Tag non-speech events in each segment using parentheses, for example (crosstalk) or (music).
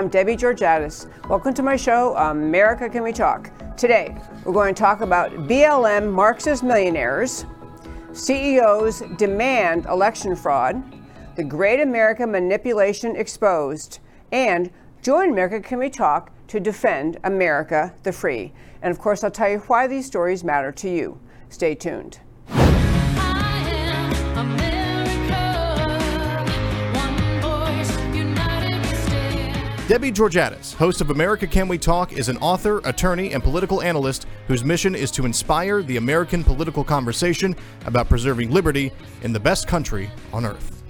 I'm Debbie Georgatos. Welcome to my show, America Can We Talk? Today, we're going to talk about BLM Marxist millionaires, CEOs demand election fraud, the Great America Manipulation exposed, and join America Can We Talk to defend America the Free. And of course, I'll tell you why these stories matter to you. Stay tuned. Debbie Georgatos, host of America Can We Talk, is an author, attorney, and political analyst whose mission is to inspire the American political conversation about preserving liberty in the best country on earth.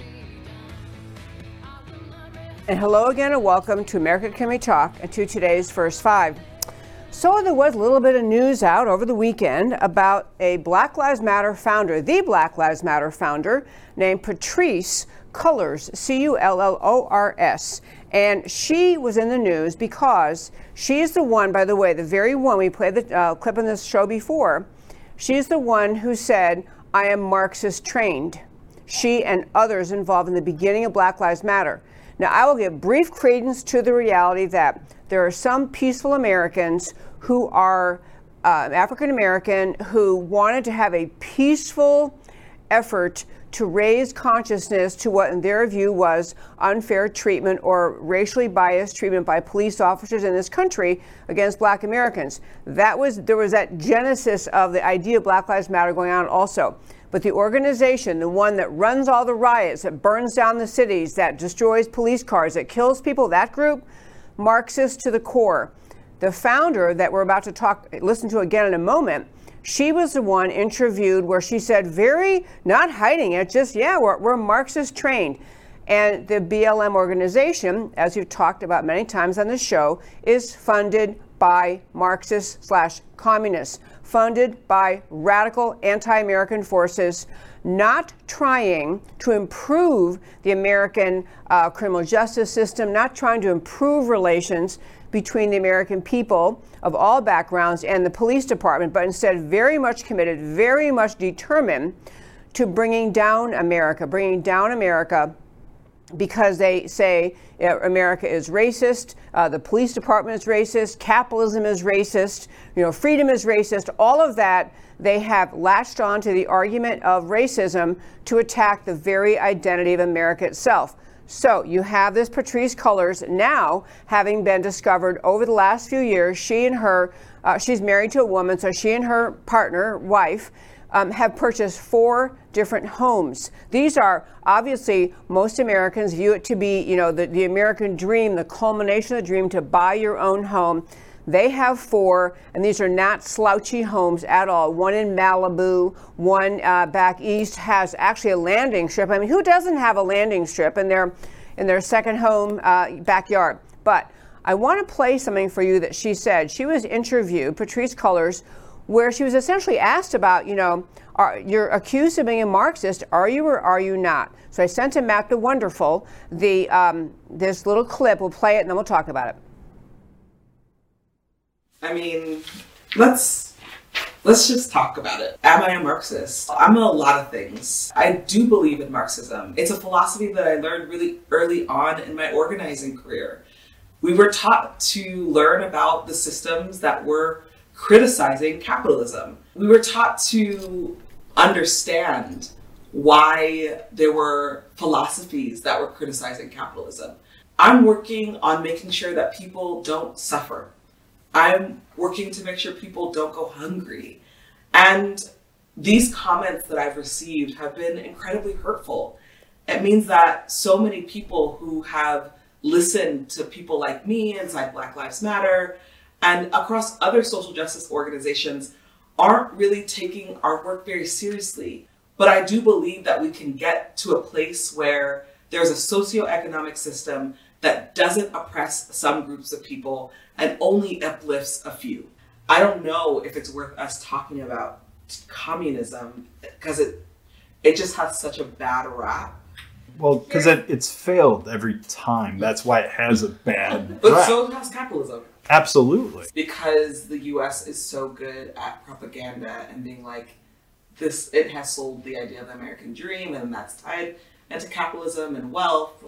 And hello again, and welcome to America Can We Talk and to today's First Five. So, there was a little bit of news out over the weekend about a Black Lives Matter founder, the Black Lives Matter founder, named Patrisse Cullors, C U L L O R S. And she was in the news because she is the one, by the way, the very one we played the uh, clip on this show before. She's the one who said, I am Marxist trained. She and others involved in the beginning of Black Lives Matter. Now, I will give brief credence to the reality that there are some peaceful Americans who are uh, African American who wanted to have a peaceful effort to raise consciousness to what, in their view, was unfair treatment or racially biased treatment by police officers in this country against black Americans. That was, there was that genesis of the idea of Black Lives Matter going on also. But the organization, the one that runs all the riots, that burns down the cities, that destroys police cars, that kills people, that group, Marxist to the core. The founder that we're about to talk, listen to again in a moment, she was the one interviewed where she said, very, not hiding it, just, yeah, we're, we're Marxist trained. And the BLM organization, as you've talked about many times on the show, is funded by Marxists slash communists, funded by radical anti American forces, not trying to improve the American uh, criminal justice system, not trying to improve relations between the American people of all backgrounds and the police department, but instead very much committed, very much determined to bringing down America, bringing down America because they say uh, America is racist, uh, the police department is racist, capitalism is racist, you know, freedom is racist, all of that. They have latched on to the argument of racism to attack the very identity of America itself. So you have this Patrisse Cullors now having been discovered over the last few years. She and her, uh, she's married to a woman, so she and her partner, wife, um, have purchased four different homes. These are obviously most Americans view it to be, you know, the, the American dream, the culmination of the dream to buy your own home. They have four, and these are not slouchy homes at all. One in Malibu, one uh, back east has actually a landing strip. I mean, who doesn't have a landing strip in their in their second home uh, backyard? But I want to play something for you that she said. She was interviewed, Patrisse Cullors, where she was essentially asked about, you know, are, you're accused of being a Marxist. Are you or are you not? So I sent to Matt the Wonderful the um, this little clip. We'll play it and then we'll talk about it. I mean, let's let's just talk about it. Am I a Marxist? I'm a lot of things. I do believe in Marxism. It's a philosophy that I learned really early on in my organizing career. We were taught to learn about the systems that were criticizing capitalism. We were taught to understand why there were philosophies that were criticizing capitalism. I'm working on making sure that people don't suffer I'm working to make sure people don't go hungry. And these comments that I've received have been incredibly hurtful. It means that so many people who have listened to people like me inside Black Lives Matter and across other social justice organizations aren't really taking our work very seriously. But I do believe that we can get to a place where there's a socioeconomic system that doesn't oppress some groups of people and only uplifts a few. I don't know if it's worth us talking about communism because it it just has such a bad rap. Well, because it, it's failed every time. That's why it has a bad. (laughs) but rap. so has capitalism. Absolutely. Because the U.S. is so good at propaganda and being like, this it has sold the idea of the American dream, and that's tied into capitalism and wealth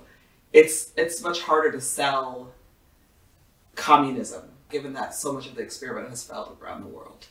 it's it's much harder to sell communism given that so much of the experiment has failed around the world.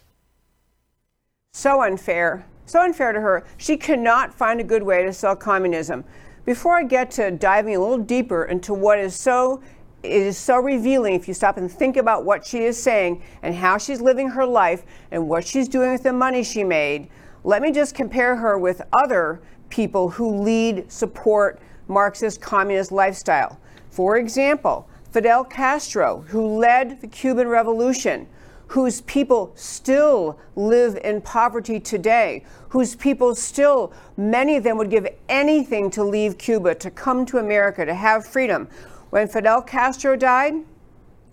So unfair. So unfair to her. She cannot find a good way to sell communism. Before I get to diving a little deeper into what is so it is so revealing if you stop and think about what she is saying and how she's living her life and what she's doing with the money she made. Let me just compare her with other people who lead, support Marxist communist lifestyle. For example, Fidel Castro, who led the Cuban Revolution, whose people still live in poverty today, whose people still, many of them would give anything to leave Cuba, to come to America, to have freedom. When Fidel Castro died,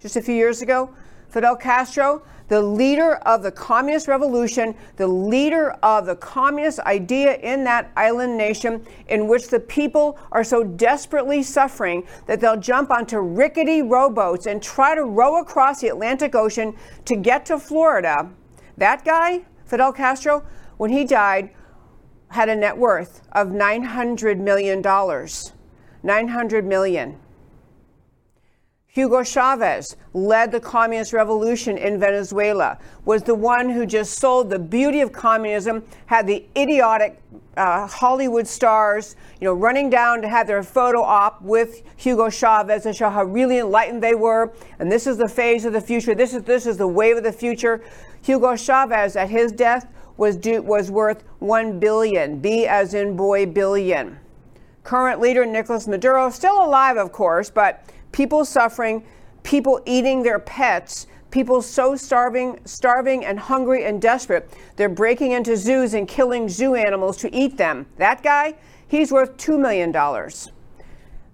just a few years ago, Fidel Castro, the leader of the communist revolution, the leader of the communist idea in that island nation, in which the people are so desperately suffering that they'll jump onto rickety rowboats and try to row across the Atlantic Ocean to get to Florida. That guy, Fidel Castro, when he died, had a net worth of $900 million. 900 million. Hugo Chavez led the communist revolution in Venezuela, was the one who just sold the beauty of communism, had the idiotic uh, Hollywood stars, you know, running down to have their photo op with Hugo Chavez to show how really enlightened they were. And this is the phase of the future. This is this is the wave of the future. Hugo Chavez, at his death, was due, was worth one billion. B as in boy billion. Current leader Nicolas Maduro, still alive, of course, but people suffering, people eating their pets, people so starving, starving and hungry and desperate, they're breaking into zoos and killing zoo animals to eat them. That guy, he's worth $2 million.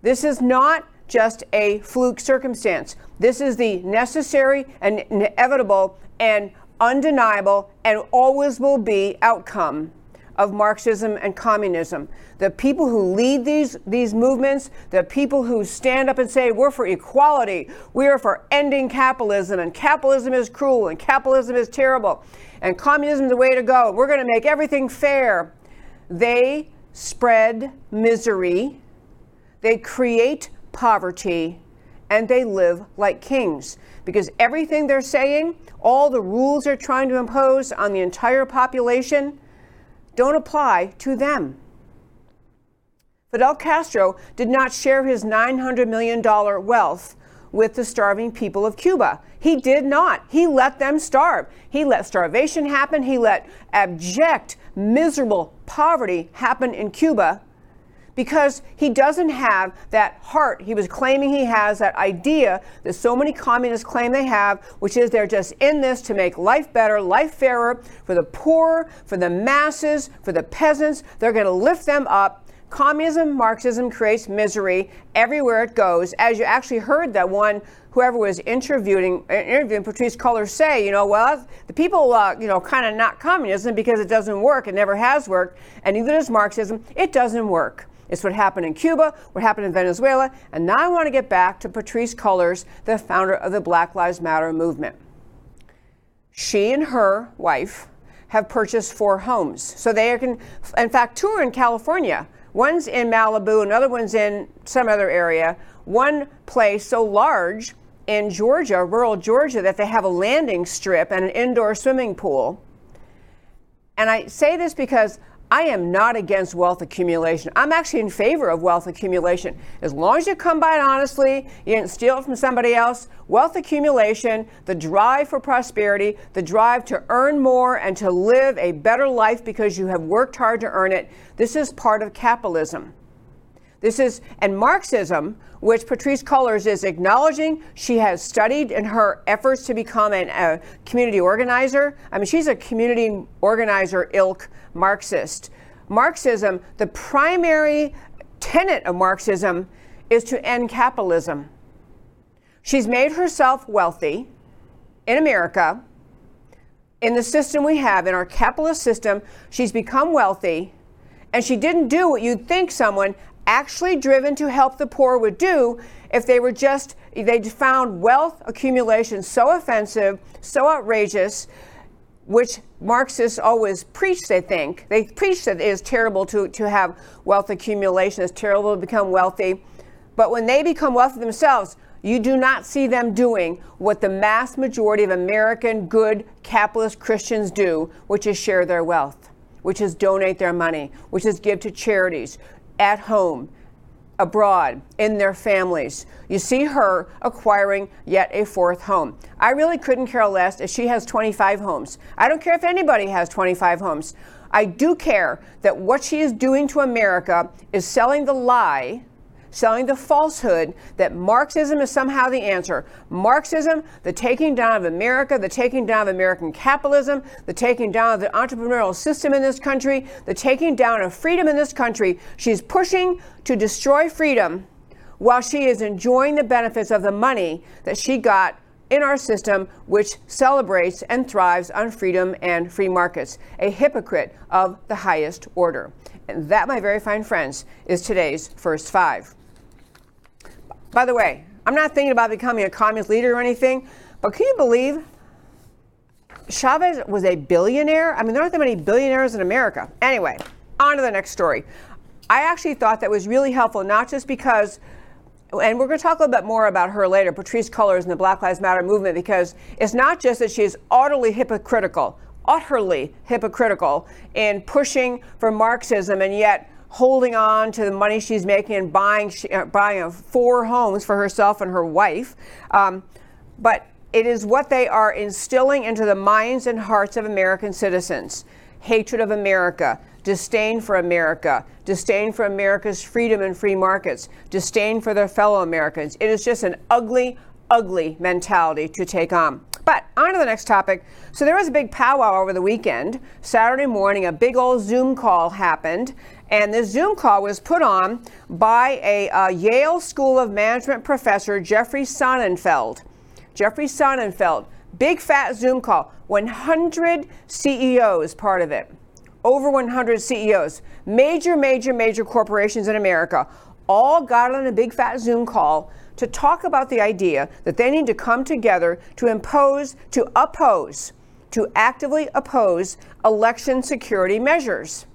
This is not just a fluke circumstance. This is the necessary and inevitable and undeniable and always will be outcome of Marxism and communism. The people who lead these, these movements, the people who stand up and say, we're for equality, we are for ending capitalism, and capitalism is cruel, and capitalism is terrible, and communism is the way to go, we're going to make everything fair. They spread misery, they create poverty, and they live like kings. Because everything they're saying, all the rules they're trying to impose on the entire population, don't apply to them. Fidel Castro did not share his $900 million wealth with the starving people of Cuba. He did not. He let them starve. He let starvation happen. He let abject, miserable poverty happen in Cuba because he doesn't have that heart he was claiming he has, that idea that so many communists claim they have, which is they're just in this to make life better, life fairer for the poor, for the masses, for the peasants. They're going to lift them up. Communism, Marxism creates misery everywhere it goes. As you actually heard that one, whoever was interviewing, interviewing Patrisse Cullors say, you know, well, the people, uh, you know, kind of not communism because it doesn't work. It never has worked. And neither does Marxism. It doesn't work. It's what happened in Cuba, what happened in Venezuela, and now I want to get back to Patrisse Cullors, the founder of the Black Lives Matter movement. She and her wife have purchased four homes. So they can, in fact, two are in California. One's in Malibu, another one's in some other area. One place so large in Georgia, rural Georgia, that they have a landing strip and an indoor swimming pool. And I say this because I am not against wealth accumulation. I'm actually in favor of wealth accumulation. As long as you come by it honestly, you didn't steal it from somebody else, wealth accumulation, the drive for prosperity, the drive to earn more and to live a better life because you have worked hard to earn it, this is part of capitalism. This is, and Marxism, which Patrisse Cullors is acknowledging she has studied in her efforts to become an, a community organizer. I mean, she's a community organizer ilk Marxist. Marxism, the primary tenet of Marxism is to end capitalism. She's made herself wealthy in America. In the system we have, in our capitalist system, she's become wealthy, and she didn't do what you'd think someone actually driven to help the poor would do if they were just, they found wealth accumulation so offensive, so outrageous, which Marxists always preach, they think. They preach that it is terrible to, to have wealth accumulation, it's terrible to become wealthy. But when they become wealthy themselves, you do not see them doing what the mass majority of American good capitalist Christians do, which is share their wealth, which is donate their money, which is give to charities at home, abroad, in their families. You see her acquiring yet a fourth home. I really couldn't care less if she has 25 homes. I don't care if anybody has 25 homes. I do care that what she is doing to America is selling the lie selling the falsehood that Marxism is somehow the answer. Marxism, the taking down of America, the taking down of American capitalism, the taking down of the entrepreneurial system in this country, the taking down of freedom in this country. She's pushing to destroy freedom while she is enjoying the benefits of the money that she got in our system, which celebrates and thrives on freedom and free markets. A hypocrite of the highest order. And that, my very fine friends, is today's first five. By the way, I'm not thinking about becoming a communist leader or anything, but can you believe Chavez was a billionaire? I mean, there aren't that many billionaires in America. Anyway, on to the next story. I actually thought that was really helpful, not just because and we're going to talk a little bit more about her later, Patrisse Cullors and the Black Lives Matter movement, because it's not just that she's utterly hypocritical, utterly hypocritical in pushing for Marxism and yet holding on to the money she's making and buying, uh, buying four homes for herself and her wife. Um, but it is what they are instilling into the minds and hearts of American citizens hatred of America, disdain for America, disdain for America's freedom and free markets, disdain for their fellow Americans. It is just an ugly, ugly mentality to take on. But on to the next topic. So there was a big powwow over the weekend. Saturday morning, a big old Zoom call happened. And this Zoom call was put on by a uh, Yale School of Management professor, Jeffrey Sonnenfeld. Jeffrey Sonnenfeld, big fat Zoom call, 100 CEOs part of it over 100 CEOs, major, major, major corporations in America, all got on a big fat Zoom call to talk about the idea that they need to come together to impose, to oppose, to actively oppose election security measures.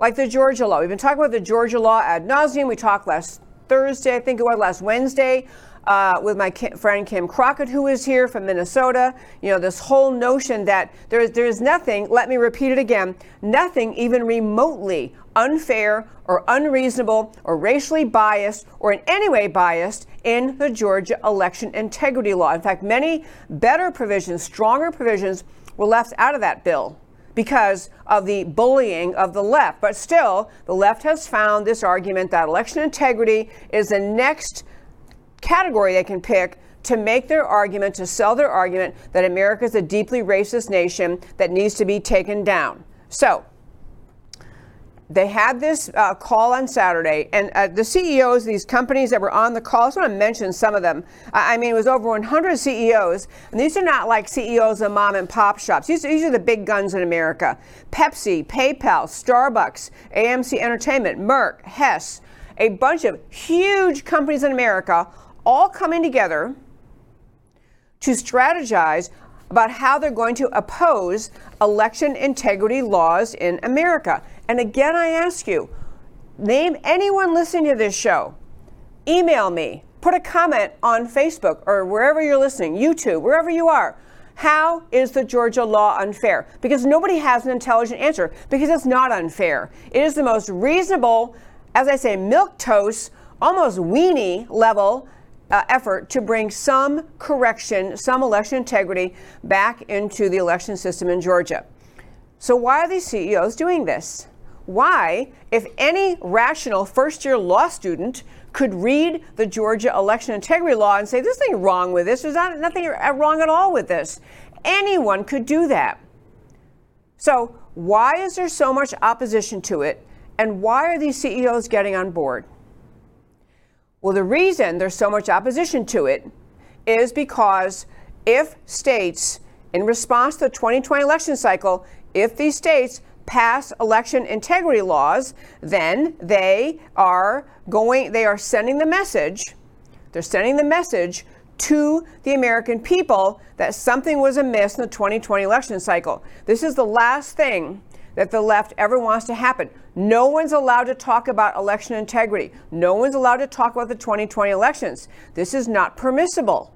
Like the Georgia law. We've been talking about the Georgia law ad nauseum. We talked last Thursday, I think it was last Wednesday, uh, with my friend Kim Crockett, who is here from Minnesota. You know, this whole notion that there is, there is nothing, let me repeat it again, nothing even remotely unfair or unreasonable or racially biased or in any way biased in the Georgia election integrity law. In fact, many better provisions, stronger provisions, were left out of that bill because of the bullying of the left. But still, the left has found this argument that election integrity is the next category they can pick to make their argument, to sell their argument that America is a deeply racist nation that needs to be taken down. So, they had this uh, call on Saturday, and uh, the CEOs, these companies that were on the call, I just want to mention some of them. I mean, it was over 100 CEOs, and these are not like CEOs of mom and pop shops. These, these are the big guns in America Pepsi, PayPal, Starbucks, AMC Entertainment, Merck, Hess, a bunch of huge companies in America all coming together to strategize about how they're going to oppose election integrity laws in America. And again, I ask you name anyone listening to this show, email me, put a comment on Facebook or wherever you're listening, YouTube, wherever you are. How is the Georgia law unfair? Because nobody has an intelligent answer, because it's not unfair. It is the most reasonable as I say, milk toast, almost weenie level uh, effort to bring some correction, some election integrity back into the election system in Georgia. So, why are these CEOs doing this? Why, if any rational first year law student could read the Georgia election integrity law and say, there's nothing wrong with this, there's not, nothing uh, wrong at all with this, anyone could do that. So, why is there so much opposition to it? And why are these CEOs getting on board? Well, the reason there's so much opposition to it is because if states, in response to the 2020 election cycle, if these states pass election integrity laws, then they are going, they are sending the message, they're sending the message to the American people that something was amiss in the 2020 election cycle. This is the last thing that the left ever wants to happen. No one's allowed to talk about election integrity. No one's allowed to talk about the 2020 elections. This is not permissible.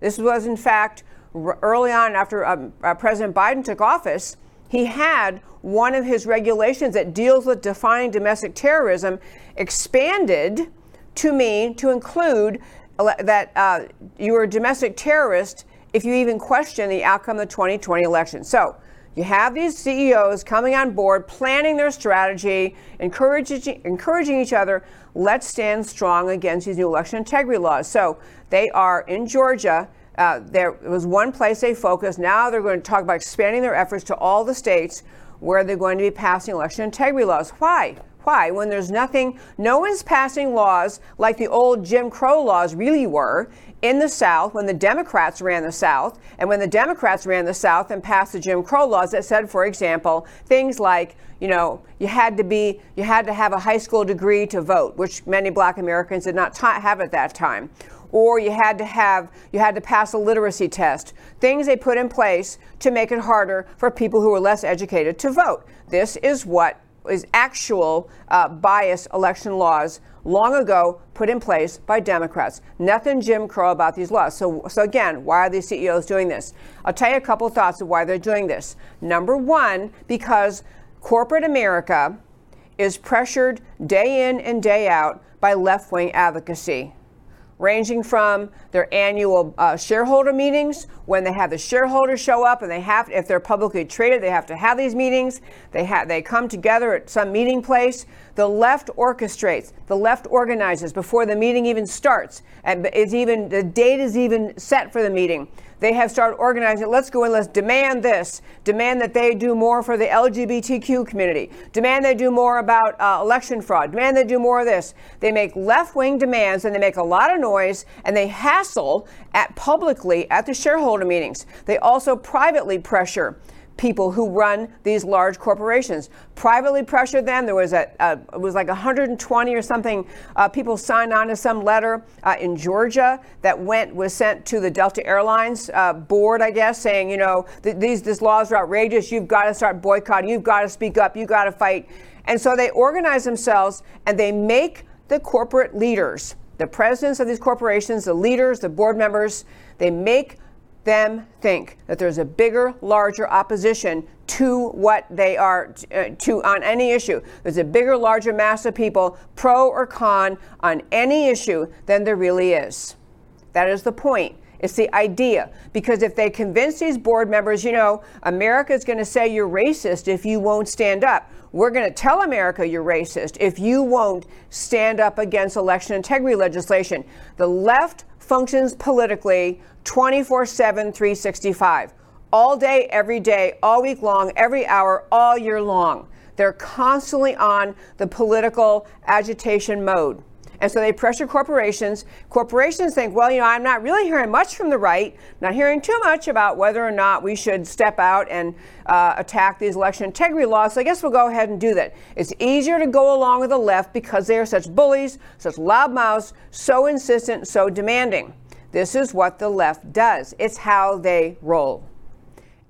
This was, in fact, early on after um, uh, President Biden took office, he had one of his regulations that deals with defining domestic terrorism expanded to mean to include that uh, you were a domestic terrorist if you even question the outcome of the 2020 election. So you have these CEOs coming on board, planning their strategy, encouraging, encouraging each other. Let's stand strong against these new election integrity laws. So they are in Georgia. Uh, there was one place they focused. Now they're going to talk about expanding their efforts to all the states where they're going to be passing election integrity laws. Why? Why? When there's nothing, no one's passing laws like the old Jim Crow laws really were in the South when the Democrats ran the South, and when the Democrats ran the South and passed the Jim Crow laws that said, for example, things like, you know, you had to be, you had to have a high school degree to vote, which many black Americans did not have at that time. Or you had to have, you had to pass a literacy test. Things they put in place to make it harder for people who were less educated to vote. This is what is actual uh, bias election laws long ago put in place by Democrats. Nothing Jim Crow about these laws. So, so again, why are these CEOs doing this? I'll tell you a couple thoughts of why they're doing this. Number one, because corporate America is pressured day in and day out by left wing advocacy ranging from their annual uh, shareholder meetings when they have the shareholders show up and they have if they're publicly traded they have to have these meetings. They have they come together at some meeting place. The left orchestrates the left organizes before the meeting even starts. And is even the date is even set for the meeting they have started organizing. Let's go and let's demand this. Demand that they do more for the LGBTQ community. Demand they do more about uh, election fraud. Demand they do more of this. They make left-wing demands and they make a lot of noise and they hassle at publicly at the shareholder meetings. They also privately pressure people who run these large corporations. Privately pressured them. There was a, a it was like 120 or something uh, people signed on to some letter uh, in Georgia that went was sent to the Delta Airlines uh, board, I guess, saying you know th- these these laws are outrageous. You've got to start boycotting. You've got to speak up. You've got to fight. And so they organize themselves and they make the corporate leaders, the presidents of these corporations, the leaders, the board members, they make them think that there's a bigger, larger opposition to what they are uh, to on any issue. There's a bigger, larger mass of people, pro or con, on any issue than there really is. That is the point. It's the idea. Because if they convince these board members, you know, America is going to say you're racist if you won't stand up. We're going to tell America you're racist if you won't stand up against election integrity legislation. The left functions politically 24 7, 365. All day, every day, all week long, every hour, all year long. They're constantly on the political agitation mode. And so they pressure corporations. Corporations think, well, you know, I'm not really hearing much from the right, not hearing too much about whether or not we should step out and uh, attack these election integrity laws. So I guess we'll go ahead and do that. It's easier to go along with the left because they are such bullies, such loudmouths, so insistent, so demanding. This is what the left does. It's how they roll.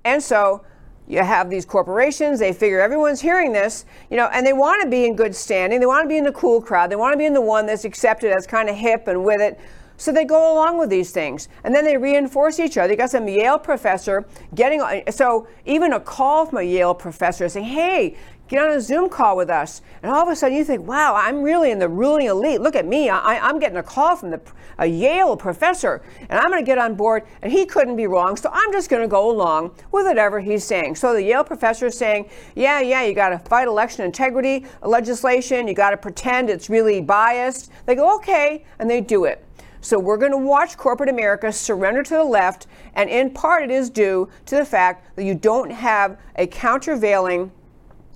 And so you have these corporations, they figure everyone's hearing this, you know, and they want to be in good standing. They want to be in the cool crowd. They want to be in the one that's accepted as kind of hip and with it. So they go along with these things, and then they reinforce each other. You got some Yale professor getting so even a call from a Yale professor saying, "Hey, get on a Zoom call with us. And all of a sudden you think, wow, I'm really in the ruling elite. Look at me. I, am getting a call from the, a Yale professor, and I'm going to get on board. And he couldn't be wrong. So I'm just going to go along with whatever he's saying. So the Yale professor is saying, yeah, yeah, you got to fight election integrity legislation. You got to pretend it's really biased. They go, okay, and they do it. So we're going to watch corporate America surrender to the left, and in part it is due to the fact that you don't have a countervailing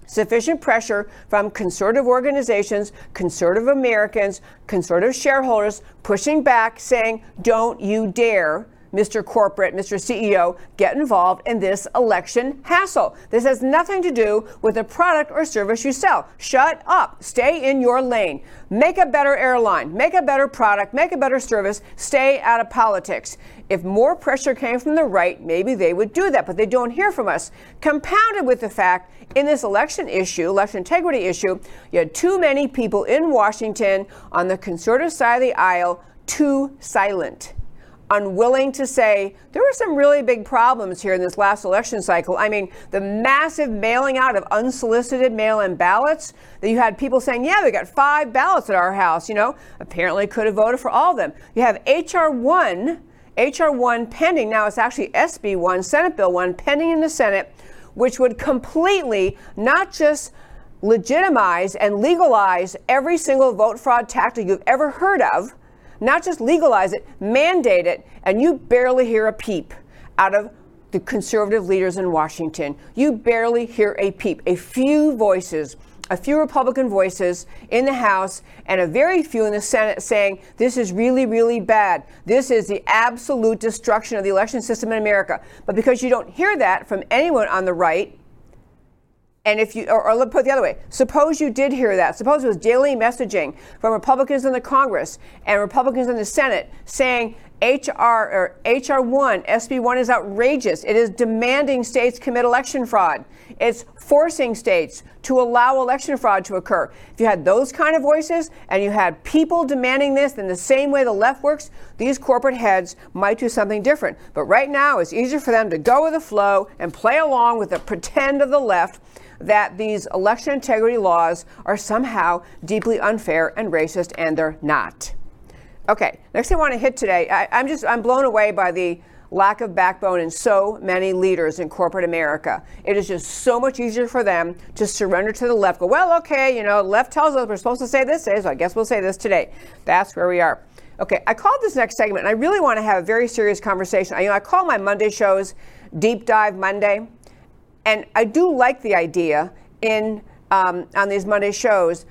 sufficient pressure from conservative organizations, conservative Americans, conservative shareholders pushing back, saying, don't you dare Mr. Corporate, Mr. CEO, get involved in this election hassle. This has nothing to do with the product or service you sell. Shut up. Stay in your lane. Make a better airline, make a better product, make a better service. Stay out of politics. If more pressure came from the right, maybe they would do that, but they don't hear from us. Compounded with the fact in this election issue, election integrity issue, you had too many people in Washington on the conservative side of the aisle too silent unwilling to say there were some really big problems here in this last election cycle. I mean, the massive mailing out of unsolicited mail in ballots that you had people saying, yeah, we got five ballots at our house, you know, apparently could have voted for all of them. You have H.R. 1 H.R. 1 pending. Now it's actually SB 1, Senate Bill 1, pending in the Senate, which would completely not just legitimize and legalize every single vote fraud tactic you've ever heard of, not just legalize it, mandate it, and you barely hear a peep out of the conservative leaders in Washington. You barely hear a peep. A few voices a few Republican voices in the House and a very few in the Senate saying this is really, really bad. This is the absolute destruction of the election system in America. But because you don't hear that from anyone on the right, and if you, or, or put it the other way, suppose you did hear that. Suppose it was daily messaging from Republicans in the Congress and Republicans in the Senate saying HR or HR1, SB1 is outrageous. It is demanding states commit election fraud. It's forcing states to allow election fraud to occur. If you had those kind of voices and you had people demanding this in the same way the left works, these corporate heads might do something different. But right now, it's easier for them to go with the flow and play along with the pretend of the left that these election integrity laws are somehow deeply unfair and racist, and they're not. Okay, next thing I want to hit today, I, I'm just I'm blown away by the lack of backbone in so many leaders in corporate America. It is just so much easier for them to surrender to the left. Go, well, okay, you know, left tells us we're supposed to say this today, so I guess we'll say this today. That's where we are. Okay, I called this next segment, and I really want to have a very serious conversation. I, you know, I call my Monday shows Deep Dive Monday, and I do like the idea in um, on these Monday shows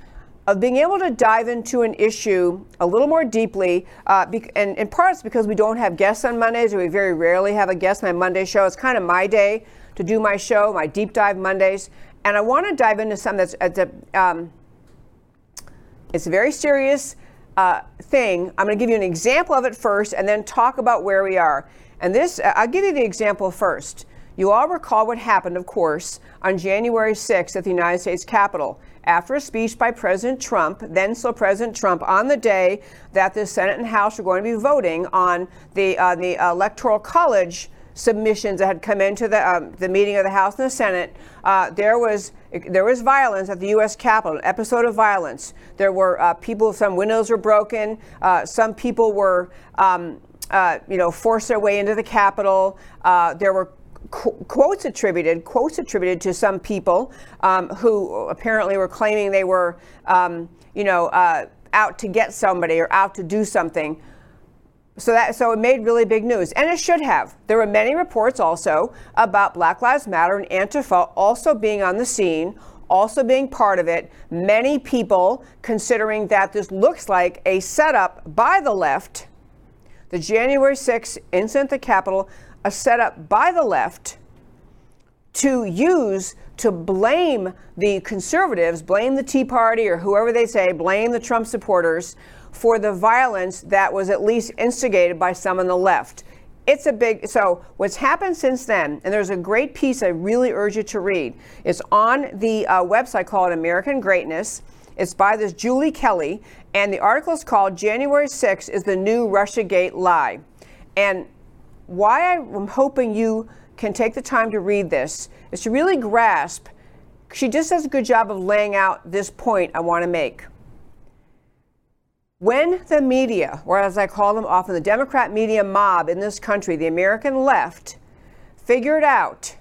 of being able to dive into an issue a little more deeply, uh, be- and in parts because we don't have guests on Mondays, or we very rarely have a guest on my Monday show. It's kind of my day to do my show, my deep dive Mondays, and I want to dive into something that's at the. Um, it's a very serious uh, thing. I'm going to give you an example of it first, and then talk about where we are. And this, I'll give you the example first. You all recall what happened, of course, on January 6th at the United States Capitol after a speech by President Trump, then still President Trump, on the day that the Senate and House were going to be voting on the, uh, the Electoral College submissions that had come into the, um, the meeting of the House and the Senate, uh, there was there was violence at the U.S. Capitol, an episode of violence. There were uh, people, some windows were broken, uh, some people were, um, uh, you know, forced their way into the Capitol. Uh, there were quotes attributed quotes attributed to some people um, who apparently were claiming they were um, you know uh, out to get somebody or out to do something. So that so it made really big news and it should have. There were many reports also about black lives matter and antifa also being on the scene also being part of it. Many people considering that this looks like a setup by the left. The january 6th incident at the capitol a setup by the left to use to blame the conservatives, blame the Tea Party or whoever they say, blame the Trump supporters for the violence that was at least instigated by some on the left. It's a big, so what's happened since then, and there's a great piece I really urge you to read. It's on the uh, website called American Greatness. It's by this Julie Kelly, and the article is called January 6th is the New Russiagate Lie. And why I'm hoping you can take the time to read this is to really grasp. She just does a good job of laying out this point I want to make. When the media, or as I call them often, the Democrat media mob in this country, the American left, figured out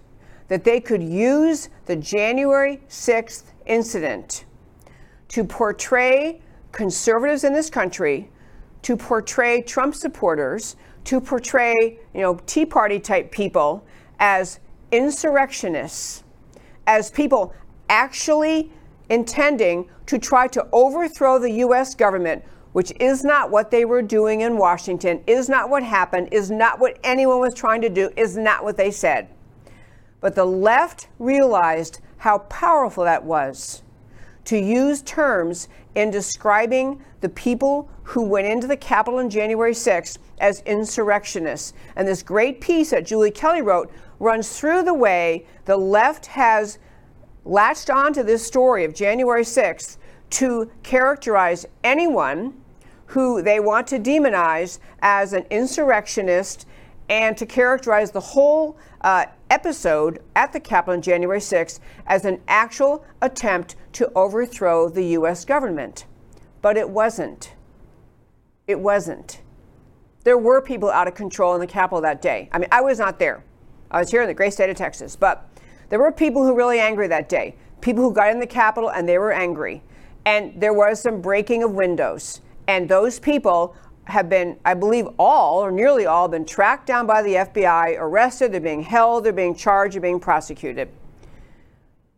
that they could use the January 6th incident to portray conservatives in this country, to portray Trump supporters, to portray, you know, Tea Party type people as insurrectionists, as people actually intending to try to overthrow the U.S. government which is not what they were doing in Washington, is not what happened, is not what anyone was trying to do, is not what they said. But the left realized how powerful that was to use terms in describing the people who went into the Capitol on January 6th as insurrectionists. And this great piece that Julie Kelly wrote runs through the way the left has latched onto this story of January 6th to characterize anyone who they want to demonize as an insurrectionist and to characterize the whole uh, episode at the Capitol on January 6th as an actual attempt to overthrow the U.S. government. But it wasn't. It wasn't. There were people out of control in the Capitol that day. I mean, I was not there. I was here in the great state of Texas. But there were people who were really angry that day. People who got in the Capitol and they were angry. And there was some breaking of windows. And those people have been, I believe, all or nearly all been tracked down by the FBI, arrested, they're being held, they're being charged, they're being prosecuted.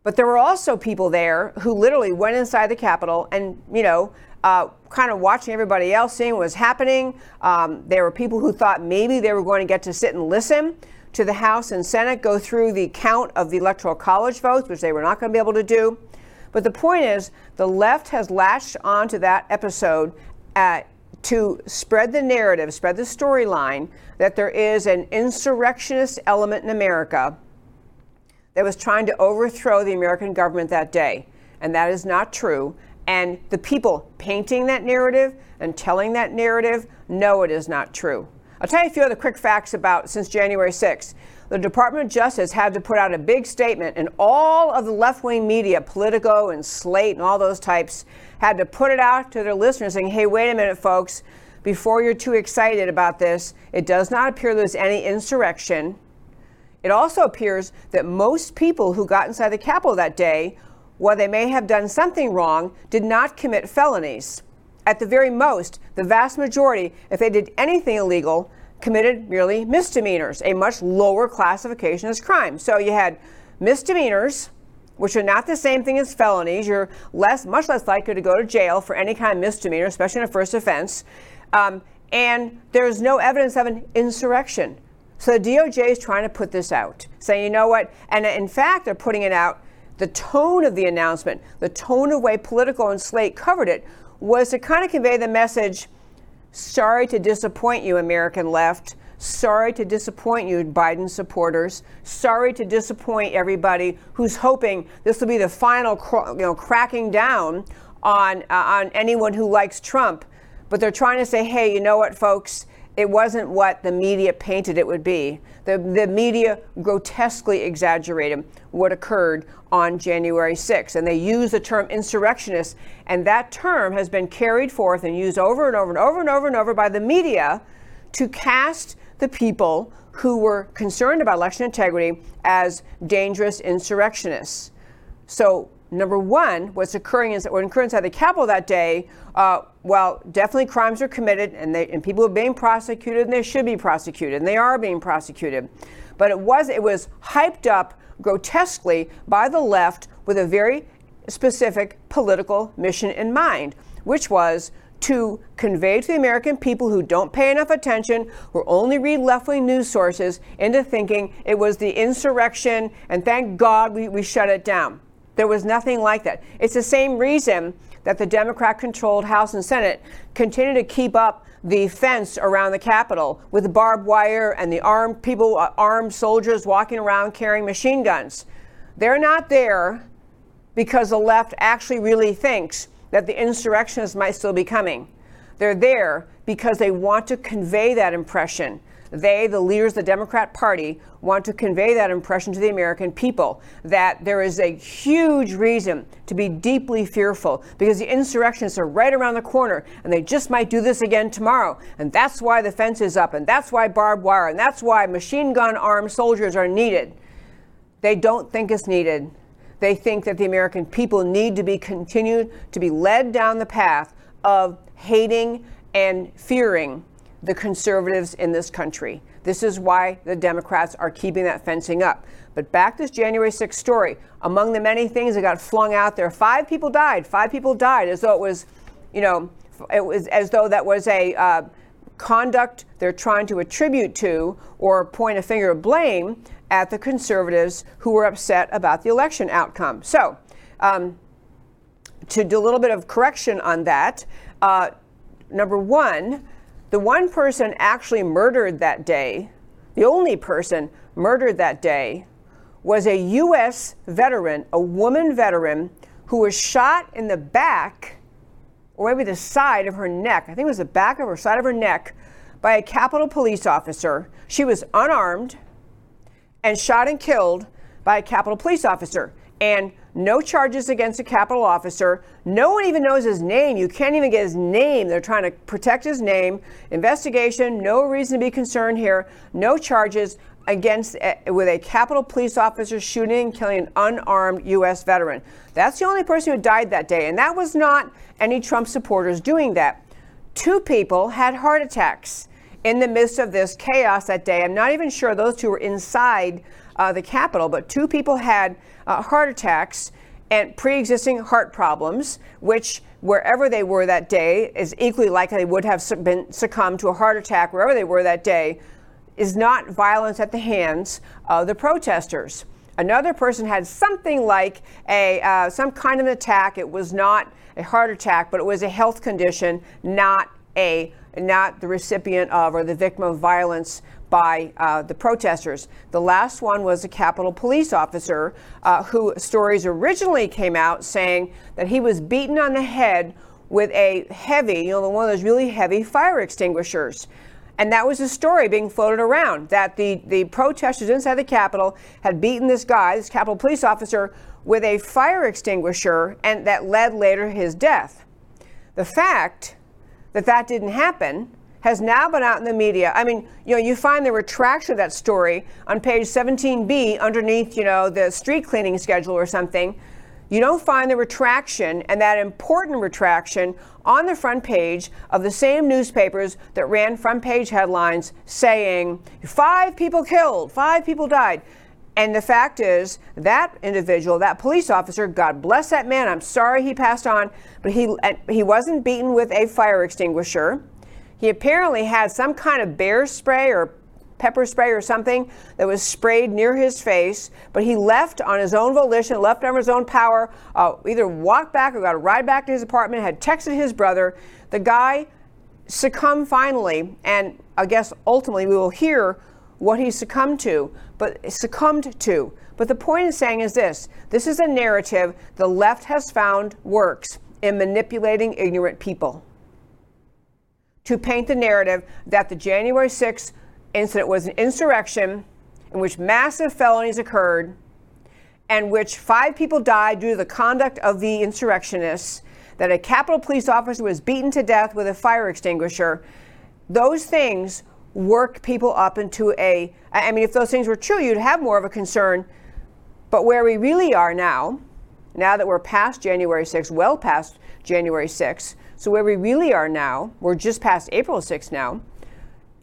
But there were also people there who literally went inside the Capitol and, you know, uh, kind of watching everybody else, seeing what was happening. Um, there were people who thought maybe they were going to get to sit and listen to the House and Senate go through the count of the Electoral College votes, which they were not going to be able to do. But the point is, the left has latched onto that episode at to spread the narrative, spread the storyline that there is an insurrectionist element in America that was trying to overthrow the American government that day. And that is not true. And the people painting that narrative and telling that narrative know it is not true. I'll tell you a few other quick facts about since January 6th. The Department of Justice had to put out a big statement, and all of the left wing media, Politico and Slate and all those types, had to put it out to their listeners saying, hey, wait a minute, folks, before you're too excited about this, it does not appear there's any insurrection. It also appears that most people who got inside the Capitol that day, while they may have done something wrong, did not commit felonies. At the very most, the vast majority, if they did anything illegal, committed merely misdemeanors, a much lower classification as crime. So you had misdemeanors, which are not the same thing as felonies. You're less, much less likely to go to jail for any kind of misdemeanor, especially in a first offense. Um, and there's no evidence of an insurrection. So the DOJ is trying to put this out, saying, you know what? And in fact, they're putting it out. The tone of the announcement, the tone of way Politico and Slate covered it, was to kind of convey the message sorry to disappoint you, American left. Sorry to disappoint you, Biden supporters. Sorry to disappoint everybody who's hoping this will be the final, you know, cracking down on uh, on anyone who likes Trump. But they're trying to say, hey, you know what, folks? It wasn't what the media painted it would be. The, the media grotesquely exaggerated what occurred on January 6th. And they used the term insurrectionist, and that term has been carried forth and used over and over and over and over and over by the media to cast the people who were concerned about election integrity as dangerous insurrectionists. So, number one, what's occurring is that what occurred inside the Capitol that day, uh, well, definitely crimes are committed and, they, and people are being prosecuted and they should be prosecuted and they are being prosecuted. But it was, it was hyped up grotesquely by the left with a very specific political mission in mind, which was to convey to the American people who don't pay enough attention, who only read left wing news sources, into thinking it was the insurrection and thank God we, we shut it down. There was nothing like that. It's the same reason that the Democrat controlled House and Senate continue to keep up the fence around the Capitol with barbed wire and the armed people, uh, armed soldiers walking around carrying machine guns. They're not there because the left actually really thinks that the insurrectionists might still be coming. They're there because they want to convey that impression they, the leaders of the Democrat Party, want to convey that impression to the American people that there is a huge reason to be deeply fearful because the insurrectionists are right around the corner and they just might do this again tomorrow. And that's why the fence is up, and that's why barbed wire, and that's why machine gun armed soldiers are needed. They don't think it's needed. They think that the American people need to be continued to be led down the path of hating and fearing the conservatives in this country. This is why the Democrats are keeping that fencing up. But back this January 6th story. Among the many things that got flung out there, five people died. Five people died as though it was, you know, it was as though that was a uh, conduct they're trying to attribute to or point a finger of blame at the conservatives who were upset about the election outcome. So, um, to do a little bit of correction on that, uh, number one, the one person actually murdered that day, the only person murdered that day, was a U.S. veteran, a woman veteran, who was shot in the back, or maybe the side of her neck. I think it was the back of her side of her neck by a Capitol police officer. She was unarmed and shot and killed by a Capitol police officer. And no charges against a Capitol officer. No one even knows his name. You can't even get his name. They're trying to protect his name. Investigation, no reason to be concerned here. No charges against eh, with a Capitol police officer shooting and killing an unarmed U.S. veteran. That's the only person who died that day, and that was not any Trump supporters doing that. Two people had heart attacks in the midst of this chaos that day. I'm not even sure those two were inside uh, the Capitol, but two people had uh, heart attacks and pre-existing heart problems, which wherever they were that day is equally likely they would have been succumbed to a heart attack wherever they were that day is not violence at the hands of the protesters. Another person had something like a uh, some kind of an attack. It was not a heart attack, but it was a health condition, not a not the recipient of or the victim of violence by uh, the protesters. The last one was a Capitol police officer uh, who stories originally came out saying that he was beaten on the head with a heavy, you know, one of those really heavy fire extinguishers. And that was a story being floated around that the, the protesters inside the Capitol had beaten this guy, this Capitol police officer, with a fire extinguisher, and that led later to his death. The fact that that didn't happen has now been out in the media. I mean, you know, you find the retraction of that story on page 17B underneath, you know, the street cleaning schedule or something you don't find the retraction and that important retraction on the front page of the same newspapers that ran front page headlines saying five people killed, five people died. And the fact is, that individual, that police officer, God bless that man, I'm sorry he passed on, but he, uh, he wasn't beaten with a fire extinguisher. He apparently had some kind of bear spray or pepper spray or something that was sprayed near his face, but he left on his own volition, left on his own power, uh, either walked back or got a ride back to his apartment, had texted his brother. The guy succumbed finally, and I guess ultimately we will hear what he succumbed to, but succumbed to. But the point is saying is this this is a narrative the left has found works in manipulating ignorant people. To paint the narrative that the January 6th incident was an insurrection in which massive felonies occurred and which five people died due to the conduct of the insurrectionists, that a Capitol police officer was beaten to death with a fire extinguisher. Those things work people up into a, I mean, if those things were true, you'd have more of a concern. But where we really are now, now that we're past January 6th, well past January 6th, so where we really are now, we're just past April 6th now,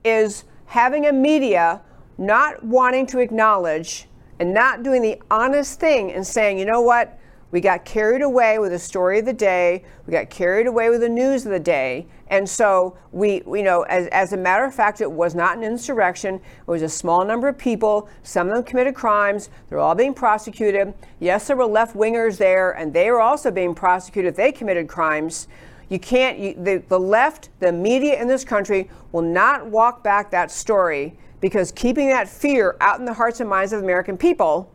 is having a media not wanting to acknowledge and not doing the honest thing and saying, you know what, we got carried away with the story of the day, we got carried away with the news of the day, and so we, you know, as, as a matter of fact, it was not an insurrection. It was a small number of people. Some of them committed crimes. They're all being prosecuted. Yes, there were left wingers there, and they were also being prosecuted they committed crimes. You can't, you, the, the left, the media in this country will not walk back that story because keeping that fear out in the hearts and minds of American people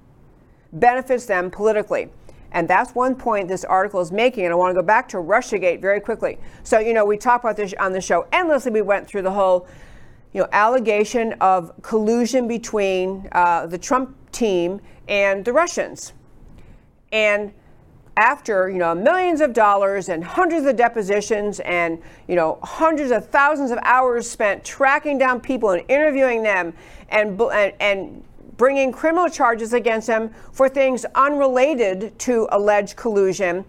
benefits them politically. And that's one point this article is making. And I want to go back to Russiagate very quickly. So, you know, we talked about this on the show endlessly. We went through the whole, you know, allegation of collusion between uh, the Trump team and the Russians. And after you know millions of dollars and hundreds of depositions and you know hundreds of thousands of hours spent tracking down people and interviewing them and and, and bringing criminal charges against them for things unrelated to alleged collusion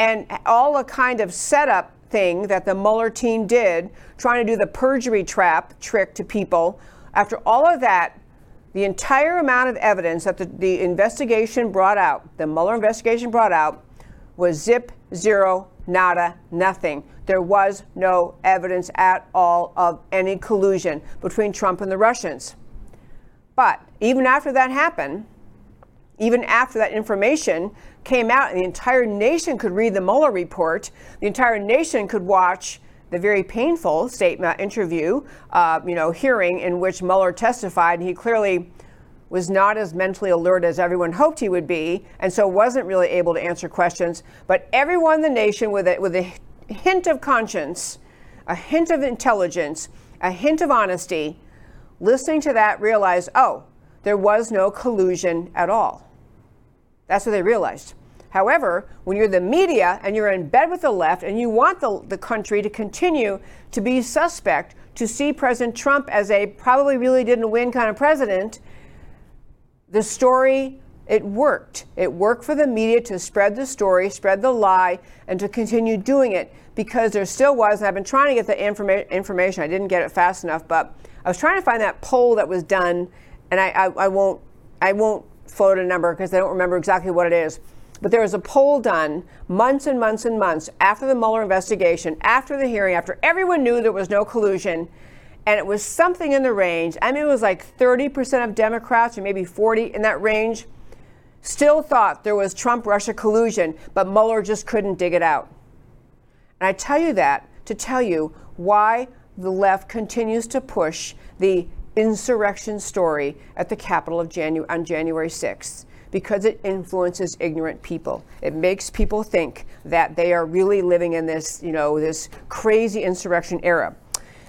and all a kind of setup thing that the Mueller team did trying to do the perjury trap trick to people. After all of that the entire amount of evidence that the, the investigation brought out, the Mueller investigation brought out, was zip, zero, nada, nothing. there was no evidence at all of any collusion between Trump and the Russians. But even after that happened, even after that information came out and the entire nation could read the Mueller report, the entire nation could watch the very painful statement interview, uh, you know, hearing in which Mueller testified. And he clearly was not as mentally alert as everyone hoped he would be, and so wasn't really able to answer questions. But everyone in the nation, with a, with a hint of conscience, a hint of intelligence, a hint of honesty, listening to that, realized, oh, there was no collusion at all. That's what they realized. However, when you're the media and you're in bed with the left and you want the, the country to continue to be suspect, to see President Trump as a probably really didn't win kind of president, the story, it worked. It worked for the media to spread the story, spread the lie, and to continue doing it because there still was, and I've been trying to get the informa- information, I didn't get it fast enough, but I was trying to find that poll that was done, and I, I, I won't, I won't float a number because I don't remember exactly what it is. But there was a poll done months and months and months after the Mueller investigation, after the hearing, after everyone knew there was no collusion. And it was something in the range. I mean, it was like 30% of Democrats, or maybe 40 in that range, still thought there was Trump Russia collusion, but Mueller just couldn't dig it out. And I tell you that to tell you why the left continues to push the insurrection story at the Capitol Janu- on January 6th because it influences ignorant people. It makes people think that they are really living in this, you know, this crazy insurrection era.